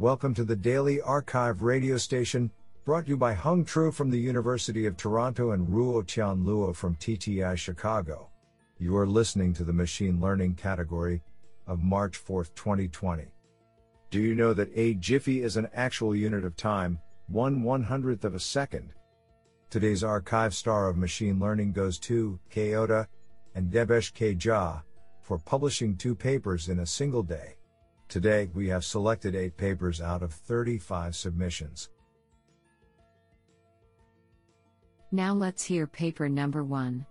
Welcome to the Daily arXiv radio station, brought to you by Hung Tru from the University of Toronto and Ruotian Luo from TTI Chicago. You are listening to the Machine Learning category of March 4, 2020. Do you know that a jiffy is an actual unit of time, one one hundredth of a second? Today's arXiv star of machine learning goes to Kayota and Debesh K. Jha for publishing two papers in a single day. Today, we have selected eight papers out of 35 submissions. Now let's hear paper number one.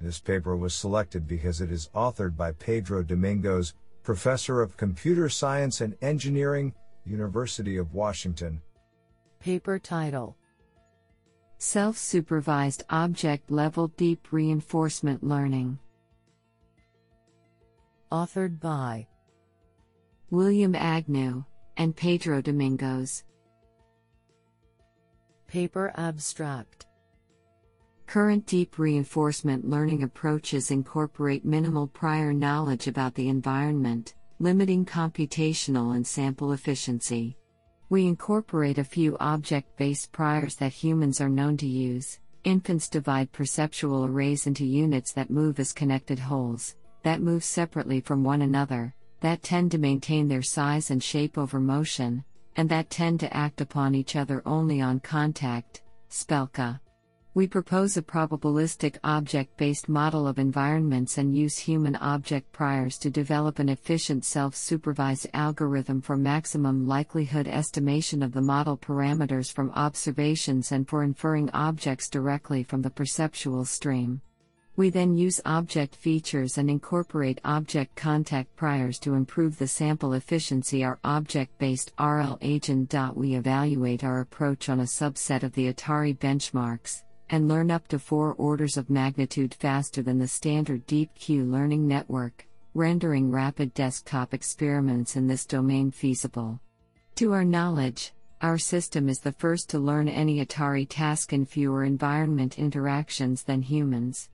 This paper was selected because it is authored by Pedro Domingos, Professor of Computer Science and Engineering, University of Washington. Paper title Self Supervised Object Level Deep Reinforcement Learning. Authored by William Agnew and Pedro Domingos. Paper Abstract Current deep reinforcement learning approaches incorporate minimal prior knowledge about the environment, limiting computational and sample efficiency. We incorporate a few object based priors that humans are known to use. Infants divide perceptual arrays into units that move as connected wholes, that move separately from one another, that tend to maintain their size and shape over motion, and that tend to act upon each other only on contact. Spelke. We propose a probabilistic object based model of environments and use human object priors to develop an efficient self supervised algorithm for maximum likelihood estimation of the model parameters from observations and for inferring objects directly from the perceptual stream. We then use object features and incorporate object contact priors to improve the sample efficiency our object based RL agent. We evaluate our approach on a subset of the Atari benchmarks and learn up to four orders of magnitude faster than the standard DeepQ learning network, rendering rapid desktop experiments in this domain feasible. To our knowledge, our system is the first to learn any Atari task in fewer environment interactions than humans.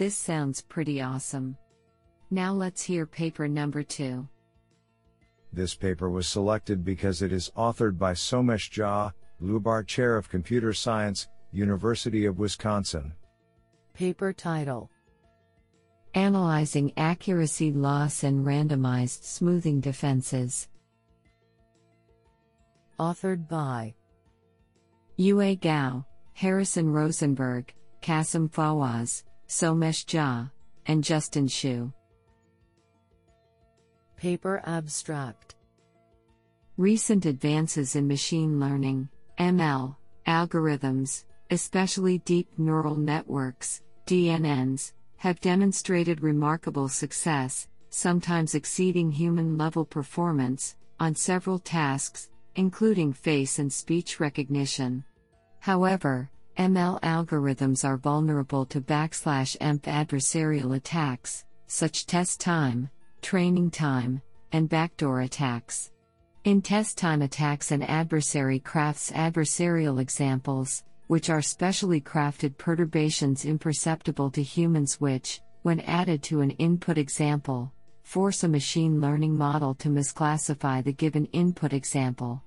This sounds pretty awesome. Now let's hear paper number two. This paper was selected because it is authored by Somesh Jha, Lubar Chair of Computer Science, University of Wisconsin. Paper title Analyzing Accuracy Loss and Randomized Smoothing Defenses. Authored by Yue Gao, Harrison Rosenberg, Kassem Fawaz, Somesh Jha, and Justin Hsu. Paper Abstract Recent advances in machine learning, ML, algorithms, especially deep neural networks, DNNs, have demonstrated remarkable success, sometimes exceeding human level performance, on several tasks, including face and speech recognition. However, ML algorithms are vulnerable to backslash EMP adversarial attacks, such test time, training time, and backdoor attacks. In test time attacks, an adversary crafts adversarial examples, which are specially crafted perturbations imperceptible to humans, which, when added to an input example, force a machine learning model to misclassify the given input example.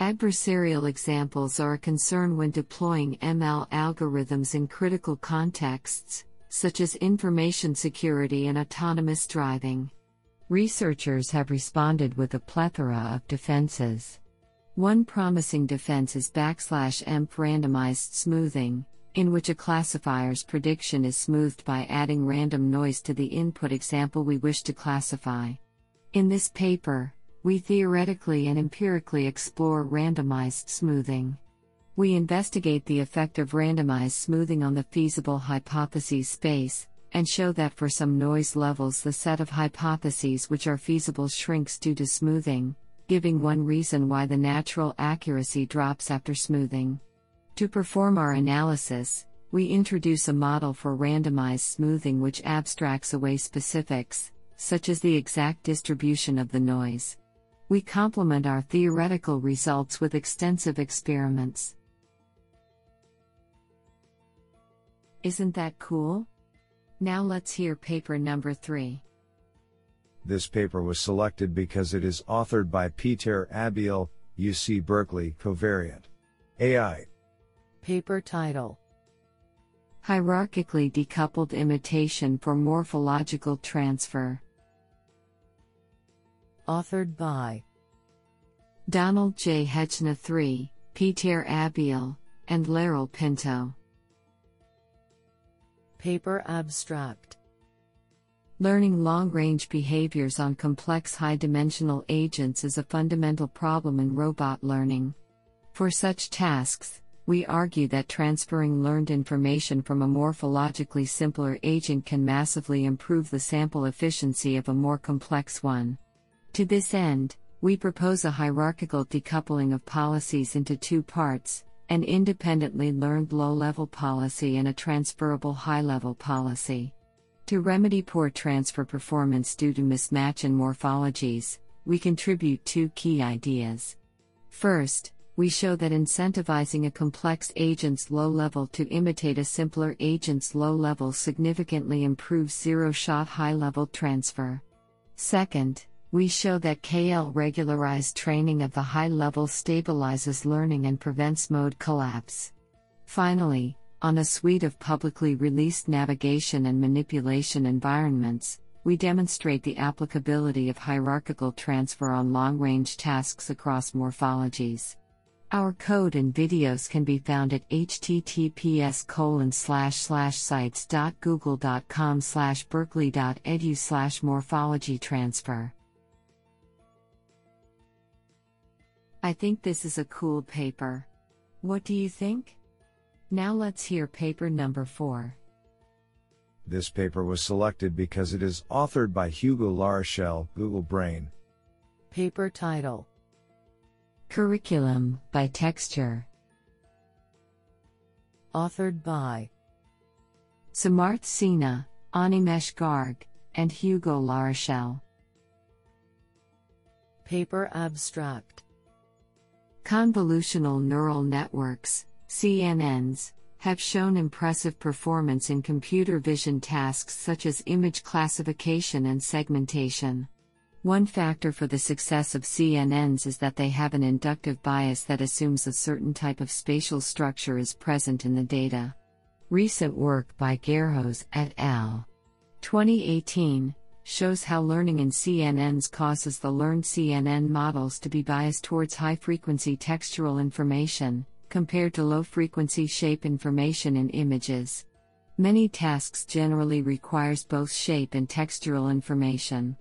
Adversarial examples are a concern when deploying ML algorithms in critical contexts, such as information security and autonomous driving. Researchers have responded with a plethora of defenses. One promising defense is backslash EMP randomized smoothing, in which a classifier's prediction is smoothed by adding random noise to the input example we wish to classify. In this paper, we theoretically and empirically explore randomized smoothing. We investigate the effect of randomized smoothing on the feasible hypotheses space, and show that for some noise levels the set of hypotheses which are feasible shrinks due to smoothing, giving one reason why the natural accuracy drops after smoothing. To perform our analysis, we introduce a model for randomized smoothing which abstracts away specifics, such as the exact distribution of the noise. We complement our theoretical results with extensive experiments. Isn't that cool? Now let's hear paper number 3. This paper was selected because it is authored by Pieter Abbeel, UC Berkeley, covariant AI. Paper title Hierarchically decoupled imitation for morphological transfer. Authored by Donald J. Hejna III, Pieter Abbeel, and Lerrel Pinto. Paper abstract Learning long range behaviors on complex high dimensional agents is a fundamental problem in robot learning. For such tasks, we argue that transferring learned information from a morphologically simpler agent can massively improve the sample efficiency of a more complex one. To this end, we propose a hierarchical decoupling of policies into two parts an independently learned low level policy and a transferable high level policy. To remedy poor transfer performance due to mismatch in morphologies, we contribute two key ideas. First, we show that incentivizing a complex agent's low level to imitate a simpler agent's low level significantly improves zero shot high level transfer. Second, we show that KL regularized training of the high level stabilizes learning and prevents mode collapse. Finally, on a suite of publicly released navigation and manipulation environments, we demonstrate the applicability of hierarchical transfer on long range tasks across morphologies. Our code and videos can be found at https colon slash slash sites.google.com slash berkeley.edu slash morphology transfer. I think this is a cool paper. What do you think? Now let's hear paper number 4. This paper was selected because it is authored by Hugo Larochelle, Google Brain. Paper title Curriculum by Texture. Authored by Samarth Sinha, Animesh Garg, and Hugo Larochelle. Paper abstract Convolutional neural networks, CNNs, have shown impressive performance in computer vision tasks such as image classification and segmentation. One factor for the success of CNNs is that they have an inductive bias that assumes a certain type of spatial structure is present in the data. Recent work by Geirhos et al. 2018 shows how learning in CNNs causes the learned CNN models to be biased towards high frequency textual information, compared to low frequency shape information in images. Many tasks generally requires both shape and textural information.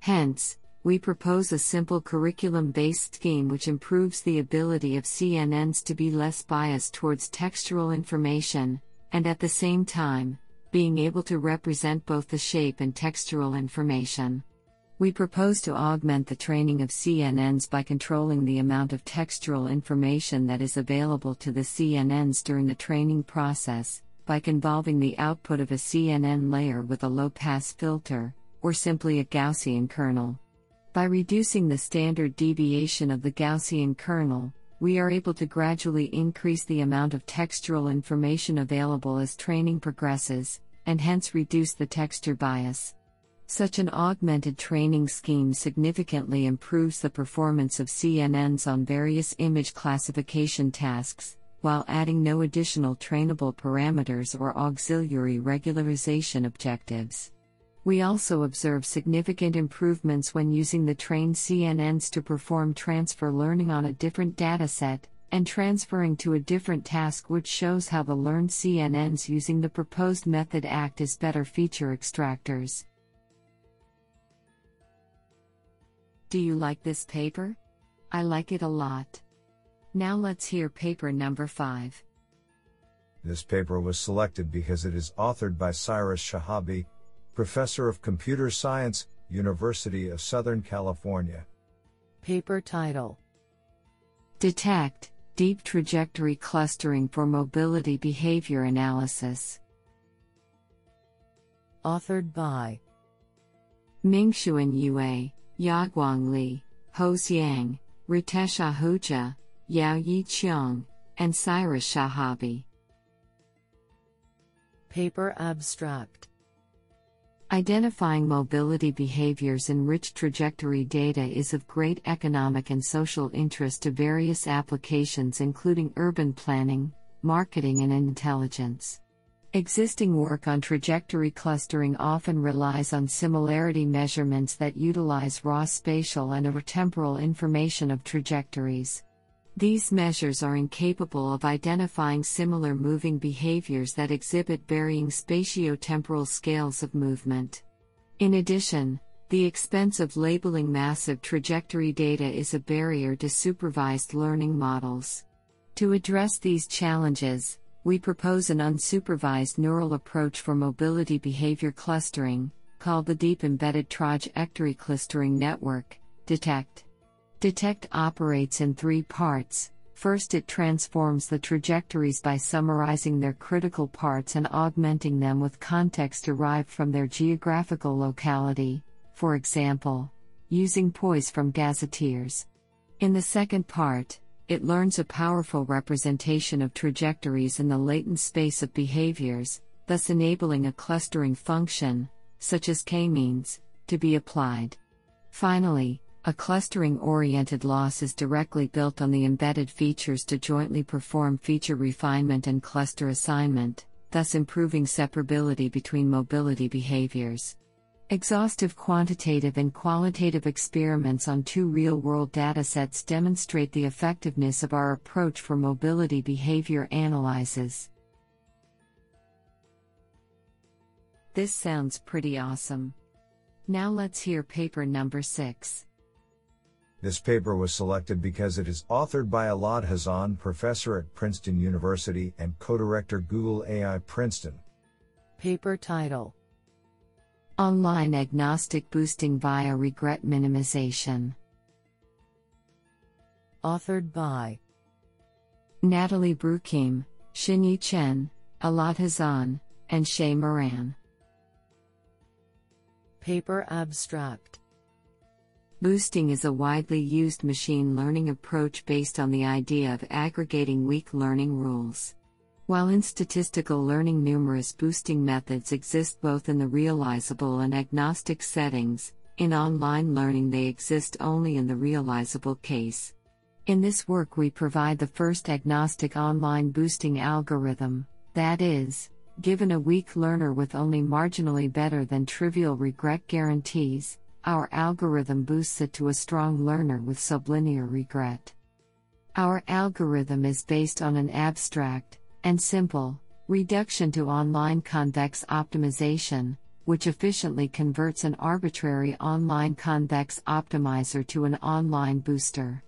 Hence, we propose a simple curriculum based scheme which improves the ability of CNNs to be less biased towards textual information, and at the same time, being able to represent both the shape and textural information. We propose to augment the training of CNNs by controlling the amount of textural information that is available to the CNNs during the training process, by convolving the output of a CNN layer with a low pass filter, or simply a Gaussian kernel. By reducing the standard deviation of the Gaussian kernel, we are able to gradually increase the amount of textural information available as training progresses, and hence reduce the texture bias. Such an augmented training scheme significantly improves the performance of CNNs on various image classification tasks, while adding no additional trainable parameters or auxiliary regularization objectives. We also observe significant improvements when using the trained CNNs to perform transfer learning on a different dataset, and transferring to a different task, which shows how the learned CNNs using the proposed method act as better feature extractors. Do you like this paper? I like it a lot. Now let's hear paper number 5. This paper was selected because it is authored by Cyrus Shahabi, Professor of Computer Science, University of Southern California. Paper title Detect Deep Trajectory Clustering for Mobility Behavior Analysis. Authored by Mingxuan Yue, Yaguang Li, Haoze Yang, Ritesh Ahuja, Yao-Yi Chiang, and Cyrus Shahabi. Paper abstract Identifying mobility behaviors in rich trajectory data is of great economic and social interest to various applications, including urban planning, marketing, and intelligence. Existing work on trajectory clustering often relies on similarity measurements that utilize raw spatial and or temporal information of trajectories. These measures are incapable of identifying similar moving behaviors that exhibit varying spatiotemporal scales of movement. In addition, the expense of labeling massive trajectory data is a barrier to supervised learning models. To address these challenges, we propose an unsupervised neural approach for mobility behavior clustering, called the Deep Embedded Trajectory Clustering Network, DETECT. Detect operates in three parts. First, it transforms the trajectories by summarizing their critical parts and augmenting them with context derived from their geographical locality, for example, using POIs from gazetteers. In the second part, it learns a powerful representation of trajectories in the latent space of behaviors, thus enabling a clustering function, such as k means, to be applied. Finally, a clustering oriented loss is directly built on the embedded features to jointly perform feature refinement and cluster assignment, thus improving separability between mobility behaviors. Exhaustive quantitative and qualitative experiments on two real world datasets demonstrate the effectiveness of our approach for mobility behavior analyses. This sounds pretty awesome. Now let's hear paper number 6. This paper was selected because it is authored by Elad Hazan, professor at Princeton University and co-director Google AI Princeton. Paper title Online Agnostic Boosting via Regret Minimization. Authored by Nataly Brukhim, Xinyi Chen, Elad Hazan, and Shay Moran. Paper abstract Boosting is a widely used machine learning approach based on the idea of aggregating weak learning rules. While in statistical learning, numerous boosting methods exist both in the realizable and agnostic settings, in online learning, they exist only in the realizable case. In this work, we provide the first agnostic online boosting algorithm, that is, given a weak learner with only marginally better than trivial regret guarantees, our algorithm boosts it to a strong learner with sublinear regret. Our algorithm is based on an abstract, and simple, reduction to online convex optimization, which efficiently converts an arbitrary online convex optimizer to an online booster.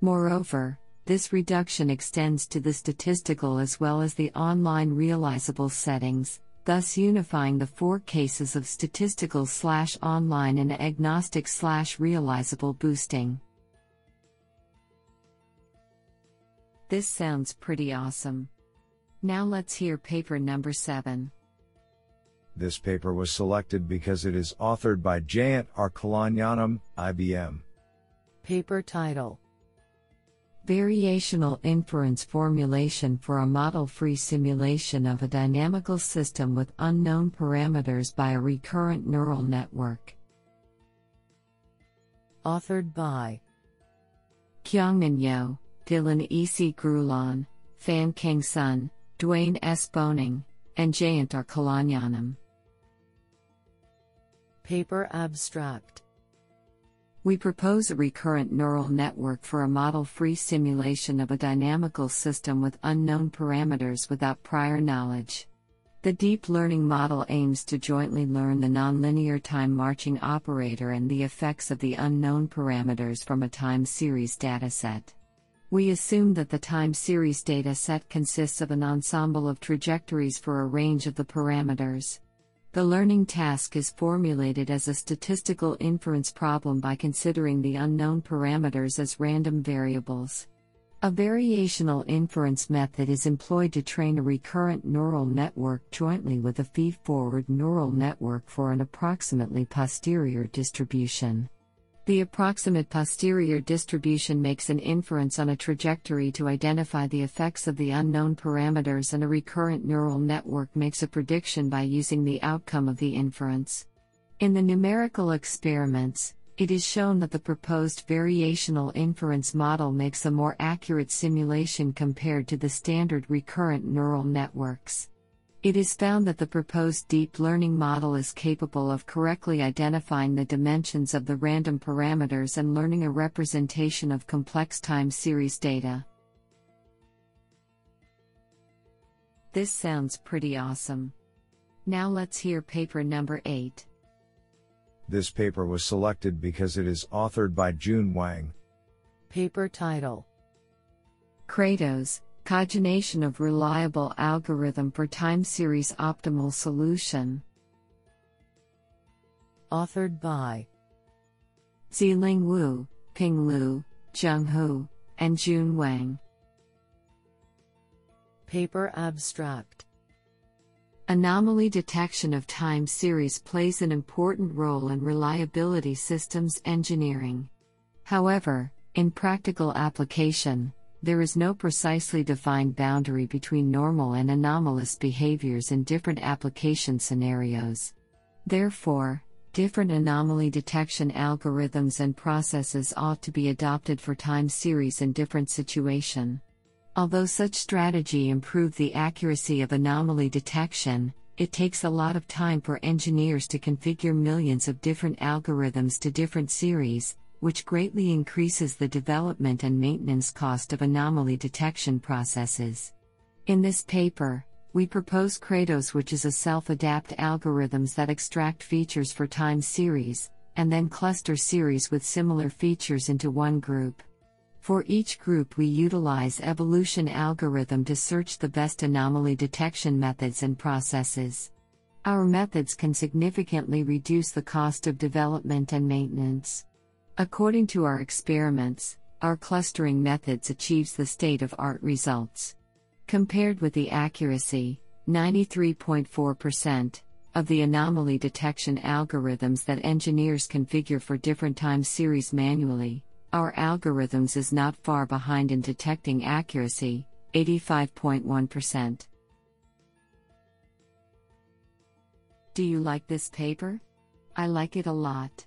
Moreover, this reduction extends to the statistical as well as the online realizable settings, thus unifying the four cases of statistical slash online and agnostic slash realizable boosting. This sounds pretty awesome. Now let's hear paper number 7. This paper was selected because it is authored by Jayant R. IBM. Paper title Variational inference formulation for a model free simulation of a dynamical system with unknown parameters by a recurrent neural network. Authored by Kyongmin Yeo, Dylan E. C. Grullon, Fan King Sun, Duane S. Boning, and Jayant R. Kalagnanam. Paper abstract we propose a recurrent neural network for a model free simulation of a dynamical system with unknown parameters without prior knowledge. The deep learning model aims to jointly learn the nonlinear time marching operator and the effects of the unknown parameters from a time series dataset. We assume that the time series dataset consists of an ensemble of trajectories for a range of the parameters. The learning task is formulated as a statistical inference problem by considering the unknown parameters as random variables. A variational inference method is employed to train a recurrent neural network jointly with a feed forward neural network for an approximately posterior distribution. The approximate posterior distribution makes an inference on a trajectory to identify the effects of the unknown parameters, and a recurrent neural network makes a prediction by using the outcome of the inference. In the numerical experiments, it is shown that the proposed variational inference model makes a more accurate simulation compared to the standard recurrent neural networks. It is found that the proposed deep learning model is capable of correctly identifying the dimensions of the random parameters and learning a representation of complex time series data. This sounds pretty awesome. Now let's hear paper number 8. This paper was selected because it is authored by Jun Wang. Paper title Kratos, Cogenation of reliable algorithm for time series optimal solution. Authored by Ziling Wu, Ping Lu, Zheng Hu, and Jun Wang. Paper abstract Anomaly detection of time series plays an important role in reliability systems engineering. However, in practical application, there is no precisely defined boundary between normal and anomalous behaviors in different application scenarios. Therefore, different anomaly detection algorithms and processes ought to be adopted for time series in different situation. Although such strategy improve the accuracy of anomaly detection, it takes a lot of time for engineers to configure millions of different algorithms to different series, which greatly increases the development and maintenance cost of anomaly detection processes. In this paper, we propose Kratos, which is a self adapt algorithms that extract features for time series, and then cluster series with similar features into one group. For each group, we utilize evolution algorithm to search the best anomaly detection methods and processes. Our methods can significantly reduce the cost of development and maintenance. According to our experiments, our clustering methods achieves the state of art results. Compared with the accuracy, 93.4%, of the anomaly detection algorithms that engineers configure for different time series manually, our algorithms is not far behind in detecting accuracy, 85.1%. Do you like this paper? I like it a lot.